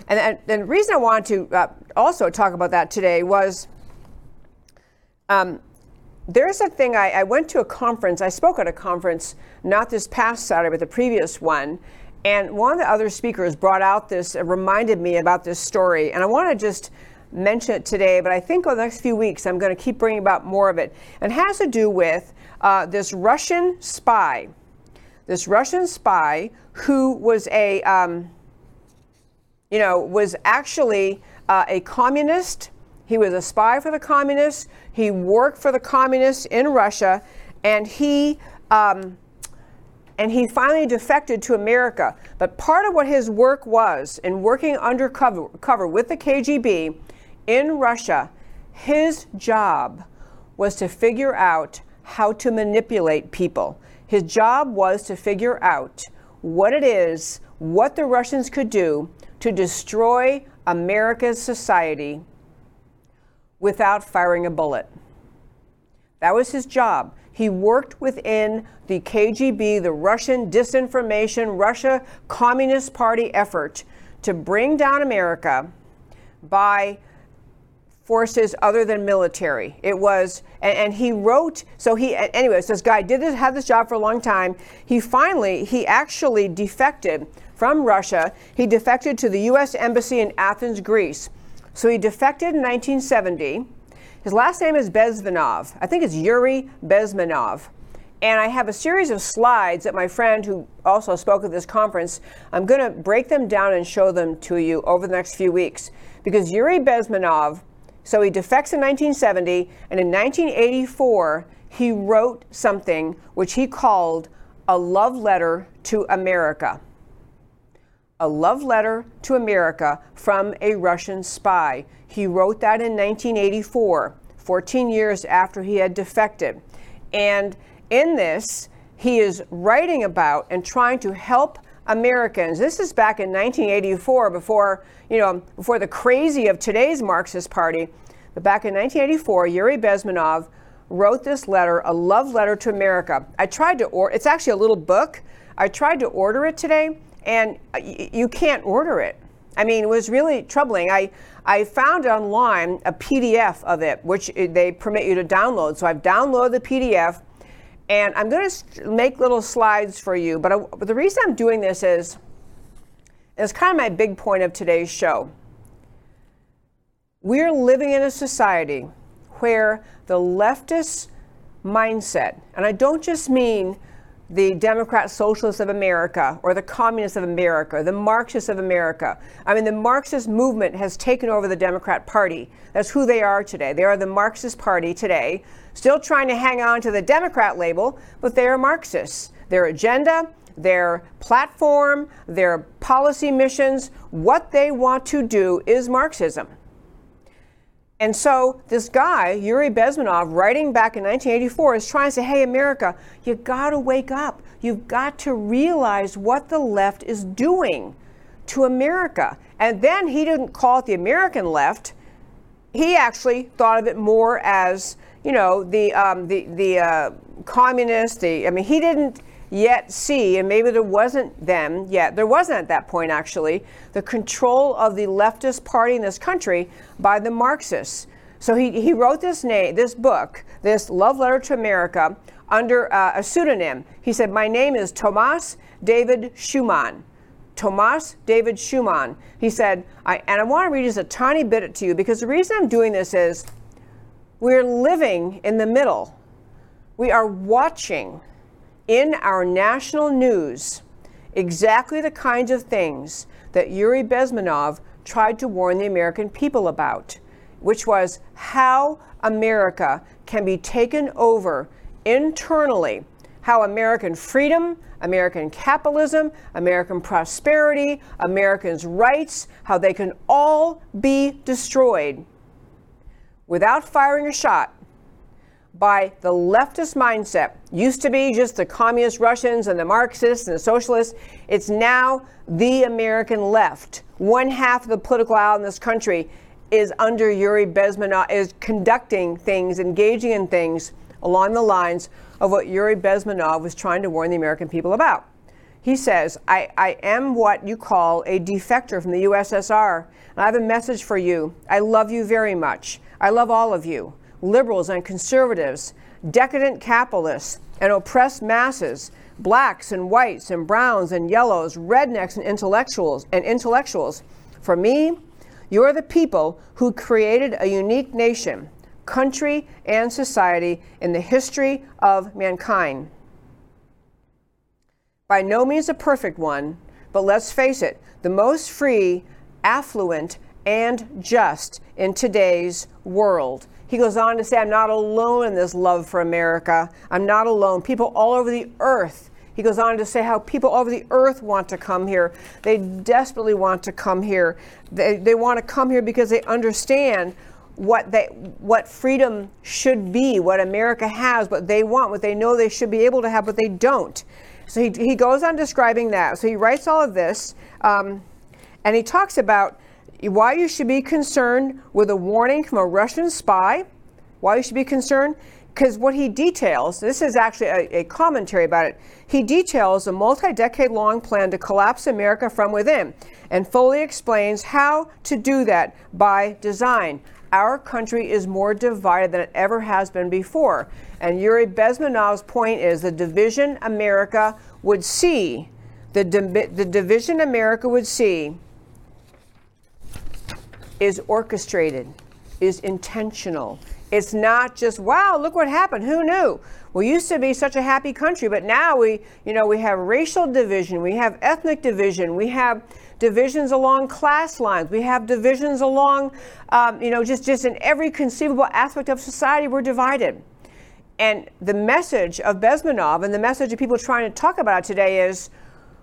And, and, the reason I wanted to uh, also talk about that today was um, there's a thing I, I went to a conference, I spoke at a conference not this past Saturday, but the previous one. And one of the other speakers brought out this, uh, reminded me about this story. And I want to just mention it today, but I think over the next few weeks I'm going to keep bringing about more of it. And it has to do with uh, this Russian spy, this Russian spy who was a, um, you know, was actually uh, a communist. He was a spy for the communists. He worked for the communists in Russia, and he. Um, and he finally defected to America. But part of what his work was in working undercover cover with the KGB in Russia, his job was to figure out how to manipulate people. His job was to figure out what it is, what the Russians could do to destroy America's society without firing a bullet. That was his job. He worked within the KGB, the Russian disinformation, Russia Communist Party effort to bring down America by forces other than military. It was, and, and, he wrote, so he, anyways, this guy did this, had this job for a long time. He finally, he actually defected from Russia. He defected to the U.S. Embassy in Athens, Greece. So he defected in 1970. His last name is Bezmenov. I think it's Yuri Bezmenov. And I have a series of slides that my friend who also spoke at this conference, I'm going to break them down and show them to you over the next few weeks. Because Yuri Bezmenov so he defects in 1970, and in 1984, he wrote something which he called a love letter to America. A love letter to America from a Russian spy. He wrote that in 1984, 14 years after he had defected. And in this, he is writing about and trying to help Americans. This is back in 1984, before you know, before the crazy of today's Marxist Party. But back in 1984, Yuri Bezmenov wrote this letter, a love letter to America. I tried to order. It's actually a little book. I tried to order it today, and uh, you can't order it. I mean, it was really troubling. I I found online a PDF of it, which uh, they permit you to download. So I've downloaded the PDF and I'm going to make little slides for you. But, I, but the reason I'm doing this is, it's kind of my big point of today's show. We're living in a society where the leftist mindset, and I don't just mean the Democrat Socialists of America or the Communists of America, the Marxists of America. I mean, the Marxist movement has taken over the Democrat Party. That's who they are today. They are the Marxist Party today, still trying to hang on to the Democrat label, but they are Marxists. Their agenda, their platform, their policy missions, what they want to do is Marxism. And so this guy, Yuri Bezmenov, writing back in 1984, is trying to say, hey, America, you got to wake up. You've got to realize what the left is doing to America. And then he didn't call it the American left. He actually thought of it more as, you know, the um, the the uh, communist. The I mean, he didn't yet see, and maybe there wasn't then yet, there wasn't at that point actually, the control of the leftist party in this country by the Marxists. So he, he wrote this name, this book, this love letter to America, under uh, a pseudonym. He said, "My name is Tomas David Schuman." Tomas David Schuman. He said, I, and I want to read just a tiny bit to you because the reason I'm doing this is we're living in the middle. We are watching in our national news exactly the kinds of things that Yuri Bezmenov tried to warn the American people about, which was how America can be taken over internally, how American freedom, American capitalism, American prosperity, Americans' rights, how they can all be destroyed without firing a shot by the leftist mindset. Used to be just the communist Russians and the Marxists and the socialists. It's now the American left. One half of the political aisle in this country is under Yuri Bezmenov, is conducting things, engaging in things along the lines of what Yuri Bezmenov was trying to warn the American people about. He says, I, I am what you call a defector from the USSR, and I have a message for you. I love you very much. I love all of you liberals and conservatives, decadent capitalists and oppressed masses, blacks and whites and browns and yellows, rednecks and intellectuals and intellectuals. For me, you're the people who created a unique nation, country, and society in the history of mankind. By no means a perfect one, but let's face it, the most free, affluent, and just in today's world. He goes on to say, I'm not alone in this love for America. I'm not alone. People all over the earth. He goes on to say how people all over the earth want to come here. They desperately want to come here. They, they want to come here because they understand what they what freedom should be, what America has, what they want, what they know they should be able to have, but they don't. So he, he goes on describing that. So he writes all of this, um, and he talks about why you should be concerned with a warning from a Russian spy, why you should be concerned, because what he details, this is actually a, a commentary about it, he details a multi decade long plan to collapse America from within and fully explains how to do that by design. Our country is more divided than it ever has been before. And Yuri Bezmenov's point is the division America would see, the, di- the division America would see is orchestrated, is intentional. It's not just, wow, look what happened. Who knew? We used to be such a happy country, but now we, you know, we have racial division, we have ethnic division, we have divisions along class lines, we have divisions along, um, you know, just, just in every conceivable aspect of society, we're divided. And the message of Bezmenov and the message of people trying to talk about it today is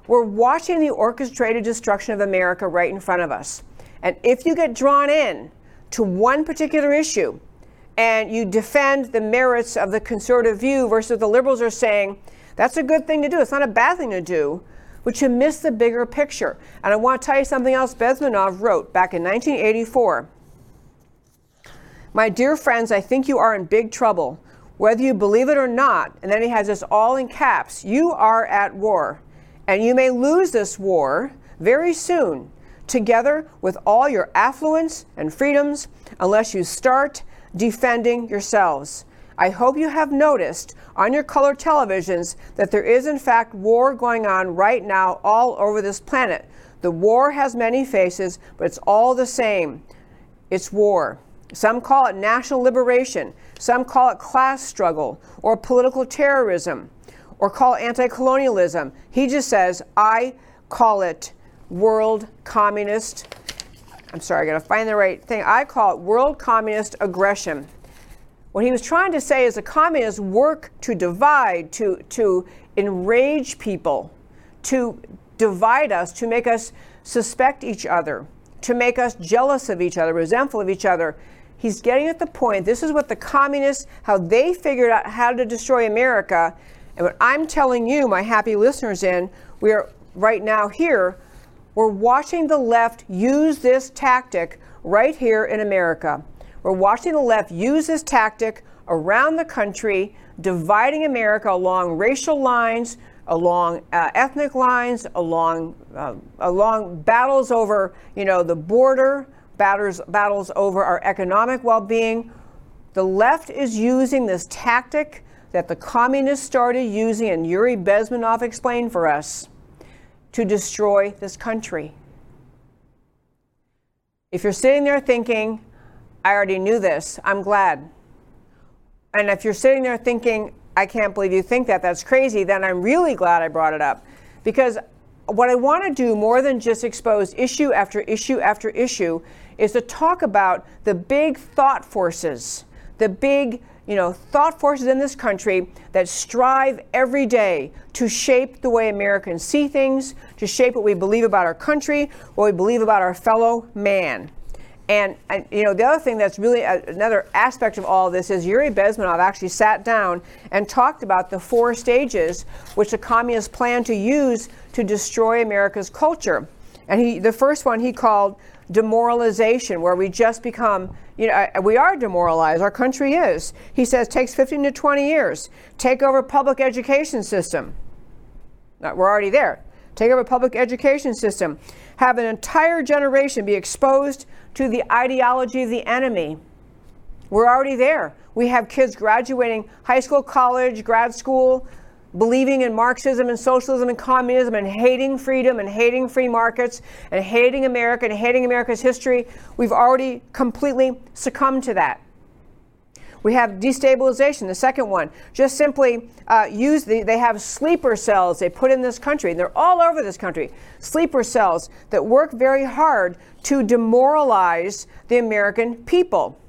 we're watching the orchestrated destruction of America right in front of us. And if you get drawn in to one particular issue and you defend the merits of the conservative view versus the liberals are saying, that's a good thing to do, it's not a bad thing to do, but you miss the bigger picture. And I want to tell you something else Bezmenov wrote back in 1984. My dear friends, I think you are in big trouble. Whether you believe it or not, and then he has this all in caps, you are at war. And you may lose this war very soon together with all your affluence and freedoms unless you start defending yourselves. I hope you have noticed on your color televisions that there is, in fact, war going on right now all over this planet. The war has many faces, but it's all the same. It's war. Some call it national liberation, some call it class struggle or political terrorism or call anti colonialism. He just says, I call it world communist. I'm sorry, I gotta find the right thing. I call it world communist aggression. What he was trying to say is the communists work to divide, to, to enrage people, to divide us, to make us suspect each other, to make us jealous of each other, resentful of each other. He's getting at the point this is what the communists, how they figured out how to destroy America. And what I'm telling you, my happy listeners, in, we are right now here, we're watching the left use this tactic right here in America. We're watching the left use this tactic around the country, dividing America along racial lines, along uh, ethnic lines, along uh, along battles over you know the border, battles battles over our economic well-being. The left is using this tactic that the communists started using, and Yuri Bezmenov explained for us, to destroy this country. If you're sitting there thinking, I already knew this, I'm glad. And if you're sitting there thinking, I can't believe you think that, that's crazy, then I'm really glad I brought it up. Because what I want to do more than just expose issue after issue after issue is to talk about the big thought forces, the big you know, thought forces in this country that strive every day to shape the way Americans see things, to shape what we believe about our country, what we believe about our fellow man. And, and, you know, the other thing that's really a, another aspect of all of this is Yuri Bezmenov actually sat down and talked about the four stages which the communists plan to use to destroy America's culture. And he, the first one he called demoralization, where we just become, you know, we are demoralized. Our country is. He says takes 15 to 20 years. Take over public education system. we're already there. Take over public education system. Have an entire generation be exposed to the ideology of the enemy. We're already there. We have kids graduating high school, college, grad school, believing in Marxism and socialism and communism and hating freedom and hating free markets and hating America and hating America's history. We've already completely succumbed to that. We have destabilization, the second one. Just simply uh, use the, they have sleeper cells they put in this country, and they're all over this country. Sleeper cells that work very hard to demoralize the American people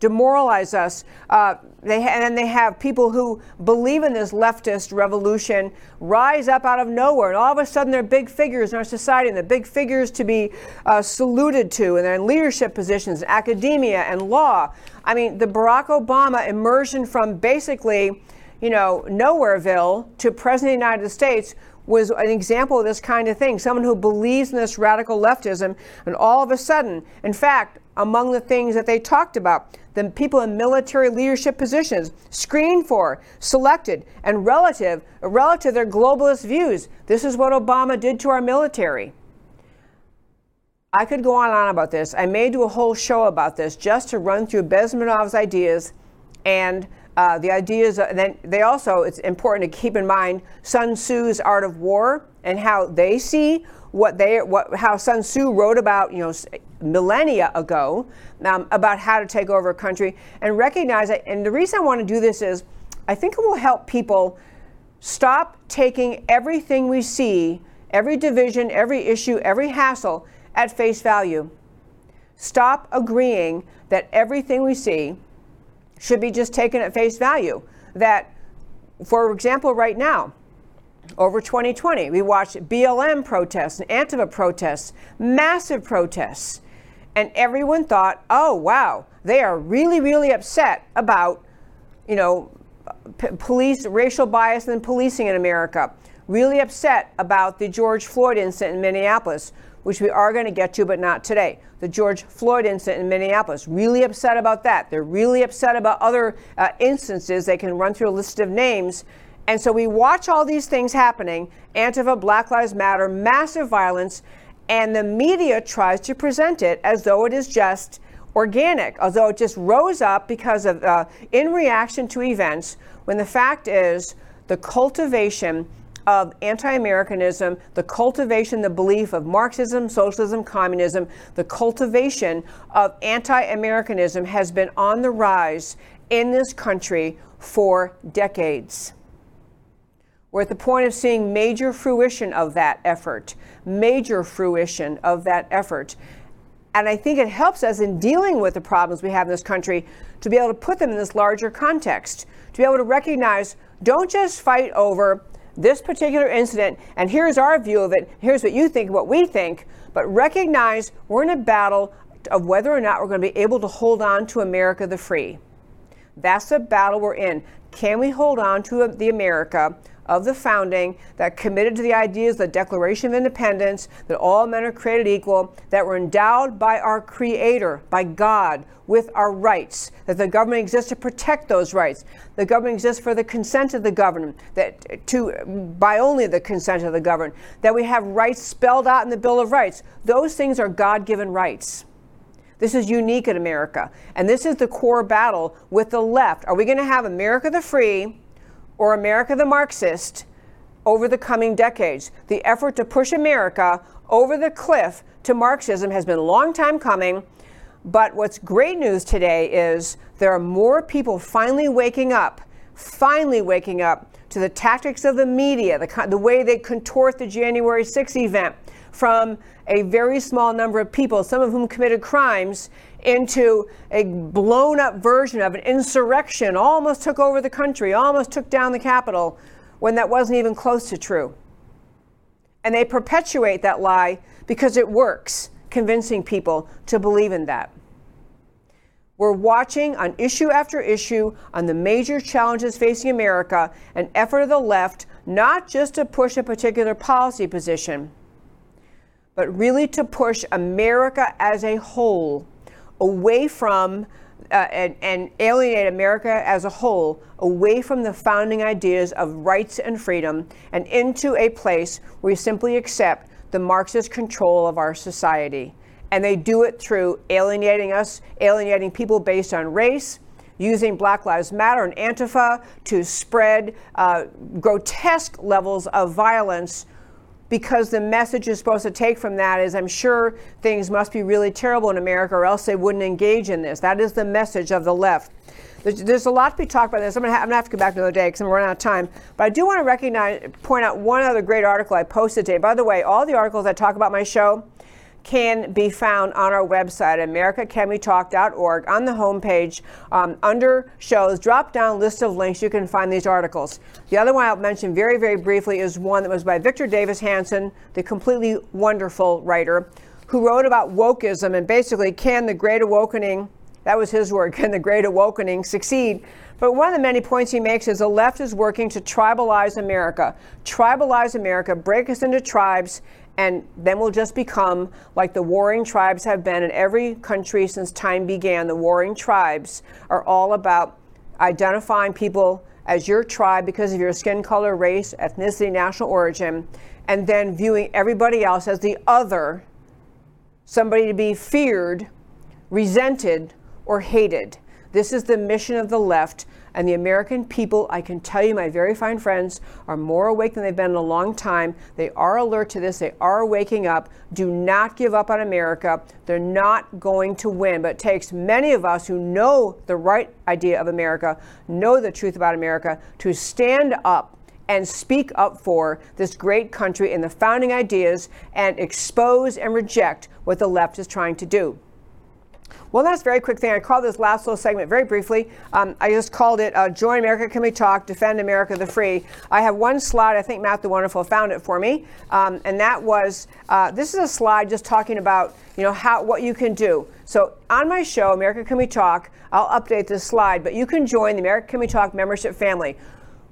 demoralize us. Uh, they and then they have people who believe in this leftist revolution rise up out of nowhere, and all of a sudden they're big figures in our society, and they're big figures to be uh, saluted to, and they're in leadership positions, academia, and law. I mean, the Barack Obama immersion from basically, you know, nowhereville to president of the United States was an example of this kind of thing. Someone who believes in this radical leftism, and all of a sudden, in fact, among the things that they talked about, the people in military leadership positions screened for, selected, and relative, relative to their globalist views. This is what Obama did to our military. I could go on and on about this. I may do a whole show about this just to run through Bezmenov's ideas and uh, the ideas. Uh, then they also, it's important to keep in mind Sun Tzu's Art of War and how they see what they, what, how Sun Tzu wrote about, you know, millennia ago um, about how to take over a country and recognize it. And the reason I want to do this is I think it will help people stop taking everything we see, every division, every issue, every hassle at face value. Stop agreeing that everything we see should be just taken at face value. That, for example, right now, over 2020, we watched BLM protests and Antifa protests, massive protests. And everyone thought, oh, wow, they are really, really upset about, you know, p- police, racial bias and policing in America. Really upset about the George Floyd incident in Minneapolis, which we are going to get to, but not today. The George Floyd incident in Minneapolis. Really upset about that. They're really upset about other uh, instances. They can run through a list of names and so we watch all these things happening Antifa, Black Lives Matter, massive violence, and the media tries to present it as though it is just organic, although it just rose up because of uh, in reaction to events, when the fact is the cultivation of anti Americanism, the cultivation, the belief of Marxism, socialism, communism, the cultivation of anti Americanism has been on the rise in this country for decades. We're at the point of seeing major fruition of that effort, major fruition of that effort. And I think it helps us in dealing with the problems we have in this country to be able to put them in this larger context, to be able to recognize don't just fight over this particular incident, and here's our view of it, here's what you think, what we think, but recognize we're in a battle of whether or not we're going to be able to hold on to America the free. That's the battle we're in. Can we hold on to the America of the founding that committed to the ideas of the Declaration of Independence, that all men are created equal, that were endowed by our Creator, by God, with our rights, that the government exists to protect those rights. The government exists for the consent of the government, that to by only the consent of the governed, that we have rights spelled out in the Bill of Rights. Those things are God-given rights. This is unique in America. And this is the core battle with the left. Are we going to have America the free or America the Marxist over the coming decades? The effort to push America over the cliff to Marxism has been a long time coming. But what's great news today is there are more people finally waking up, finally waking up to the tactics of the media, the, the way they contort the January 6th event from a very small number of people, some of whom committed crimes, into a blown up version of an insurrection, almost took over the country, almost took down the Capitol, when that wasn't even close to true. And they perpetuate that lie because it works, convincing people to believe in that. We're watching on issue after issue on the major challenges facing America an effort of the left not just to push a particular policy position, but really to push America as a whole away from uh, and, and, alienate America as a whole away from the founding ideas of rights and freedom and into a place where we simply accept the Marxist control of our society. And they do it through alienating us, alienating people based on race, using Black Lives Matter and Antifa to spread uh, grotesque levels of violence because the message you're supposed to take from that is I'm sure things must be really terrible in America or else they wouldn't engage in this. That is the message of the left. There's, there's a lot to be talked about this. I'm going to have to go back another day because I'm running out of time. But I do want to recognize, point out one other great article I posted today. By the way, all the articles I talk about my show, can be found on our website, americacanwetalk.org, on the homepage. Um, under shows, drop down list of links, you can find these articles. The other one I'll mention very, very briefly is one that was by Victor Davis Hanson, the completely wonderful writer, who wrote about wokeism and basically can the Great Awakening, that was his word, (laughs) can the Great Awakening succeed? But one of the many points he makes is the left is working to tribalize America, tribalize America, break us into tribes, and then we'll just become like the warring tribes have been in every country since time began. The warring tribes are all about identifying people as your tribe because of your skin color, race, ethnicity, national origin, and then viewing everybody else as the other, somebody to be feared, resented, or hated. This is the mission of the left. And the American people, I can tell you, my very fine friends, are more awake than they've been in a long time. They are alert to this. They are waking up. Do not give up on America. They're not going to win. But it takes many of us who know the right idea of America, know the truth about America, to stand up and speak up for this great country and the founding ideas and expose and reject what the left is trying to do. One last very quick thing. I called this last little segment very briefly. Um, I just called it uh, Join America Can We Talk, Defend America the Free. I have one slide. I think Matt the Wonderful found it for me. Um, and that was uh, this is a slide just talking about you know how what you can do. So on my show, America Can We Talk, I'll update this slide, but you can join the America Can We Talk membership family.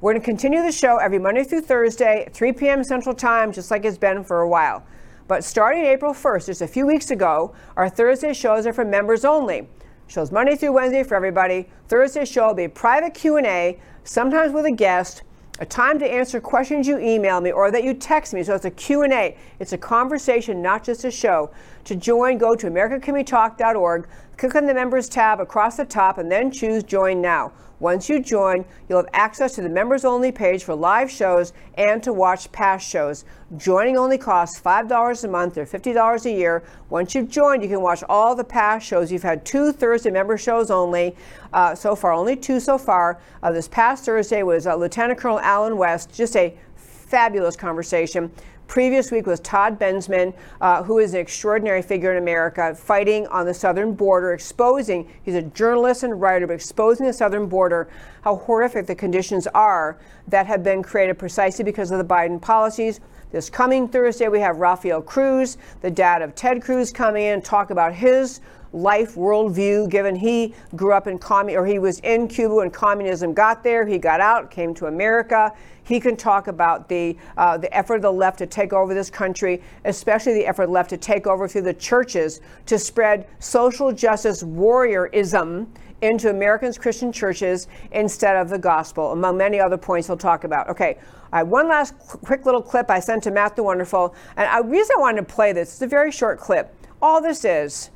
We're going to continue the show every Monday through Thursday, 3 p.m. Central Time, just like it's been for a while. But starting April 1st, just a few weeks ago, our Thursday shows are for members only. Shows Monday through Wednesday for everybody. Thursday show will be private Q&A, sometimes with a guest, a time to answer questions you email me or that you text me. So it's a Q&A. It's a conversation, not just a show. To join, go to americacanwetalk.org, click on the members tab across the top, and then choose Join Now. Once you join, you'll have access to the members only page for live shows and to watch past shows. Joining only costs $5 a month or $50 a year. Once you've joined, you can watch all the past shows. You've had two Thursday member shows only uh, so far, only two so far. Uh, this past Thursday was uh, Lieutenant Colonel Allen West, just a fabulous conversation Previous week was Todd Bensman, uh, who is an extraordinary figure in America, fighting on the southern border, exposing, he's a journalist and writer, but exposing the southern border, how horrific the conditions are that have been created precisely because of the Biden policies. This coming Thursday, we have Rafael Cruz, the dad of Ted Cruz, coming in, talk about his life worldview, given he grew up in commun or he was in Cuba when communism got there. He got out, came to America. He can talk about the uh, the effort of the left to take over this country, especially the effort of the left to take over through the churches to spread social justice warriorism into Americans' Christian churches instead of the gospel, among many other points he'll talk about. Okay, I have one last quick little clip I sent to Matt the Wonderful, and the reason I wanted to play this, it's a very short clip. All this is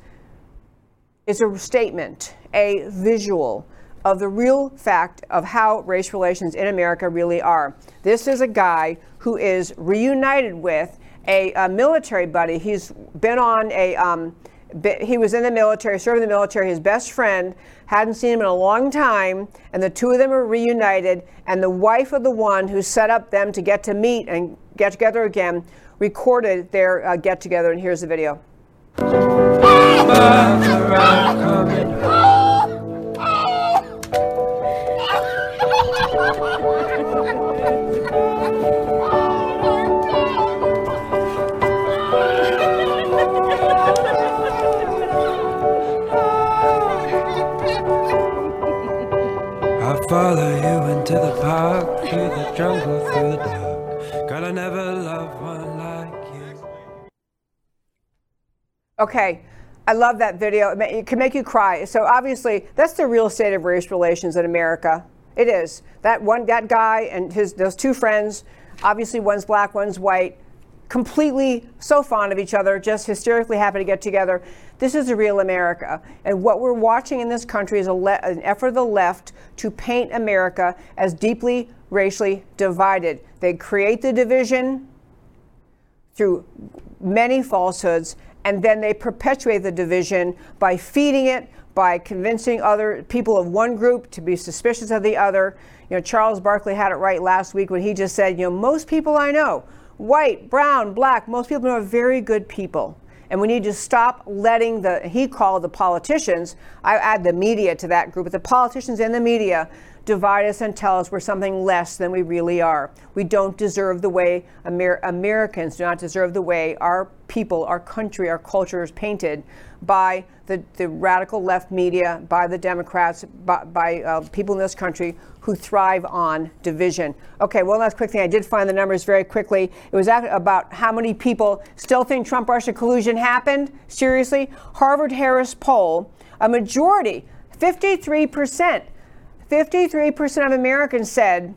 is a statement, a visual of the real fact of how race relations in America really are. This is a guy who is reunited with a, a military buddy. He's been on a, um, he was in the military, served in the military. His best friend hadn't seen him in a long time, and the two of them are reunited. And the wife of the one who set up them to get to meet and get together again recorded their uh, get together. And here's the video. Follow you into the park, through the jungle, through the dark. God, I never loved one like you. Okay. I love that video. It can make you cry. So obviously, that's the real state of race relations in America. It is. That one, that guy and his those two friends. Obviously, one's black, one's white. Completely so fond of each other, just hysterically happy to get together. This is a real America. And what we're watching in this country is le- an effort of the left to paint America as deeply racially divided. They create the division through many falsehoods, and then they perpetuate the division by feeding it, by convincing other people of one group to be suspicious of the other. You know, Charles Barkley had it right last week when he just said, you know, most people I know, white, brown, black, most people are very good people. And we need to stop letting the, he called the politicians, I add the media to that group, but the politicians and the media divide us and tell us we're something less than we really are. We don't deserve the way Amer- Americans do not deserve the way our people, our country, our culture is painted by the, the radical left media, by the Democrats, by, by uh, people in this country who thrive on division. Okay, one last quick thing. I did find the numbers very quickly. It was about how many people still think Trump Russia collusion happened. Seriously? Harvard Harris poll, a majority, 53%, 53% of Americans said,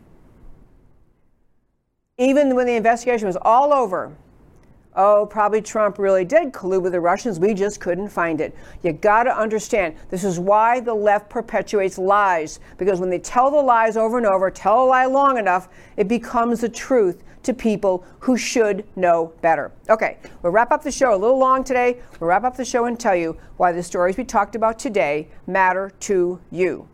even when the investigation was all over, oh, probably Trump really did collude with the Russians. We just couldn't find it. You got to understand this is why the left perpetuates lies, because when they tell the lies over and over, tell a lie long enough, it becomes the truth to people who should know better. Okay, we'll wrap up the show a little long today. We'll wrap up the show and tell you why the stories we talked about today matter to you.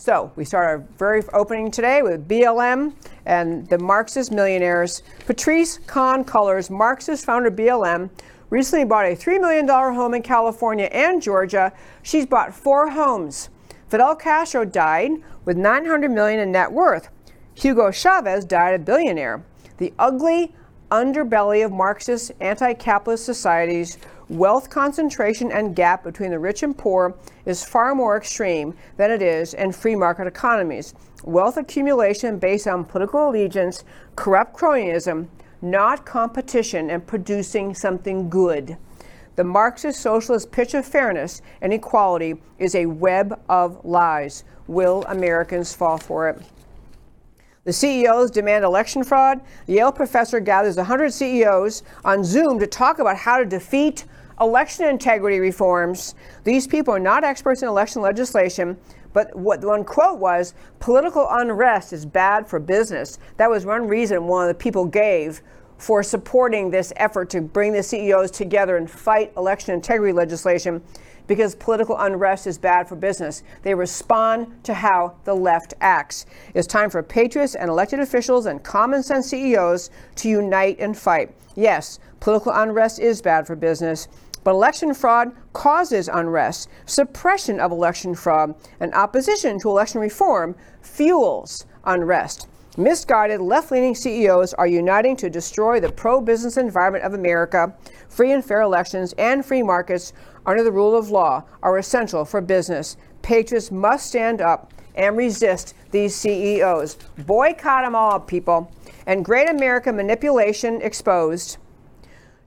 So we start our very opening today with BLM and the Marxist millionaires. Patrisse Khan-Cullors, Marxist founder BLM, recently bought a $3 million home in California and Georgia. She's bought four homes. Fidel Castro died with 900 million in net worth. Hugo Chavez died a billionaire. The ugly underbelly of Marxist anti-capitalist societies wealth concentration and gap between the rich and poor is far more extreme than it is in free market economies. Wealth accumulation based on political allegiance, corrupt cronyism, not competition and producing something good. The Marxist socialist pitch of fairness and equality is a web of lies. Will Americans fall for it? The CEOs demand election fraud. Yale professor gathers 100 CEOs on Zoom to talk about how to defeat election integrity reforms. These people are not experts in election legislation, but what one quote was political unrest is bad for business. That was one reason one of the people gave for supporting this effort to bring the CEOs together and fight election integrity legislation because political unrest is bad for business. They respond to how the left acts. It's time for patriots and elected officials and common sense CEOs to unite and fight. Yes, political unrest is bad for business, but election fraud causes unrest. Suppression of election fraud and opposition to election reform fuels unrest. Misguided left leaning CEOs are uniting to destroy the pro business environment of America. Free and fair elections and free markets under the rule of law are essential for business. Patriots must stand up and resist these CEOs. Boycott them all, people. And great American manipulation exposed.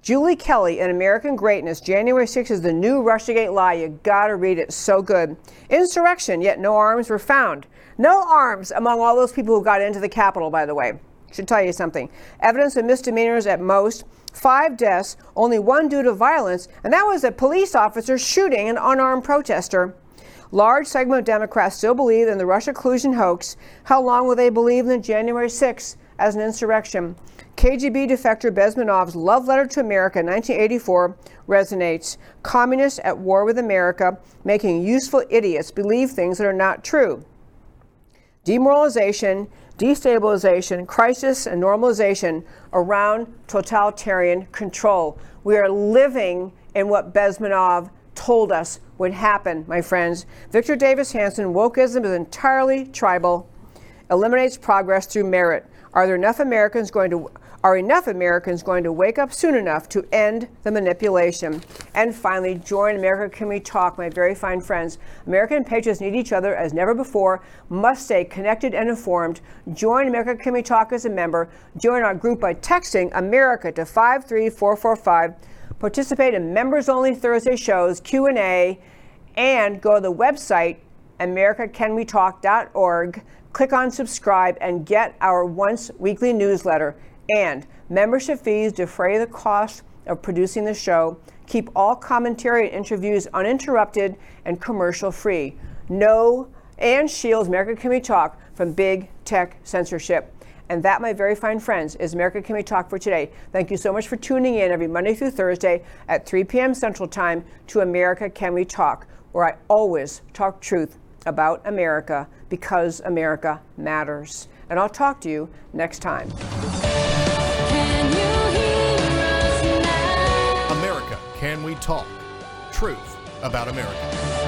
Julie Kelly in American Greatness, January 6th is the new Russiagate lie. You gotta read it, so good. Insurrection, yet no arms were found. No arms among all those people who got into the Capitol, by the way. Should tell you something. Evidence of misdemeanors at most, five deaths, only one due to violence, and that was a police officer shooting an unarmed protester. Large segment of Democrats still believe in the Russia collusion hoax. How long will they believe in January 6th as an insurrection? KGB defector Bezmenov's love letter to America in 1984 resonates. Communists at war with America, making useful idiots believe things that are not true. Demoralization, destabilization, crisis, and normalization around totalitarian control. We are living in what Bezmenov told us would happen, my friends. Victor Davis Hanson, wokeism is entirely tribal, eliminates progress through merit. Are there enough Americans going to are enough Americans going to wake up soon enough to end the manipulation? And finally, join America Can We Talk, my very fine friends. American patriots need each other as never before, must stay connected and informed. Join America Can We Talk as a member. Join our group by texting America to 53445. Participate in members-only Thursday shows, Q&A, and go to the website americacanwetalk.org. Click on subscribe and get our once weekly newsletter. And membership fees defray the cost of producing the show. Keep all commentary and interviews uninterrupted and commercial free. No and shields America Can We Talk from big tech censorship. And that, my very fine friends, is America Can We Talk for today. Thank you so much for tuning in every Monday through Thursday at 3 p.m. Central Time to America Can We Talk, where I always talk truth about America because America matters. And I'll talk to you next time. America, can we talk? Truth about America.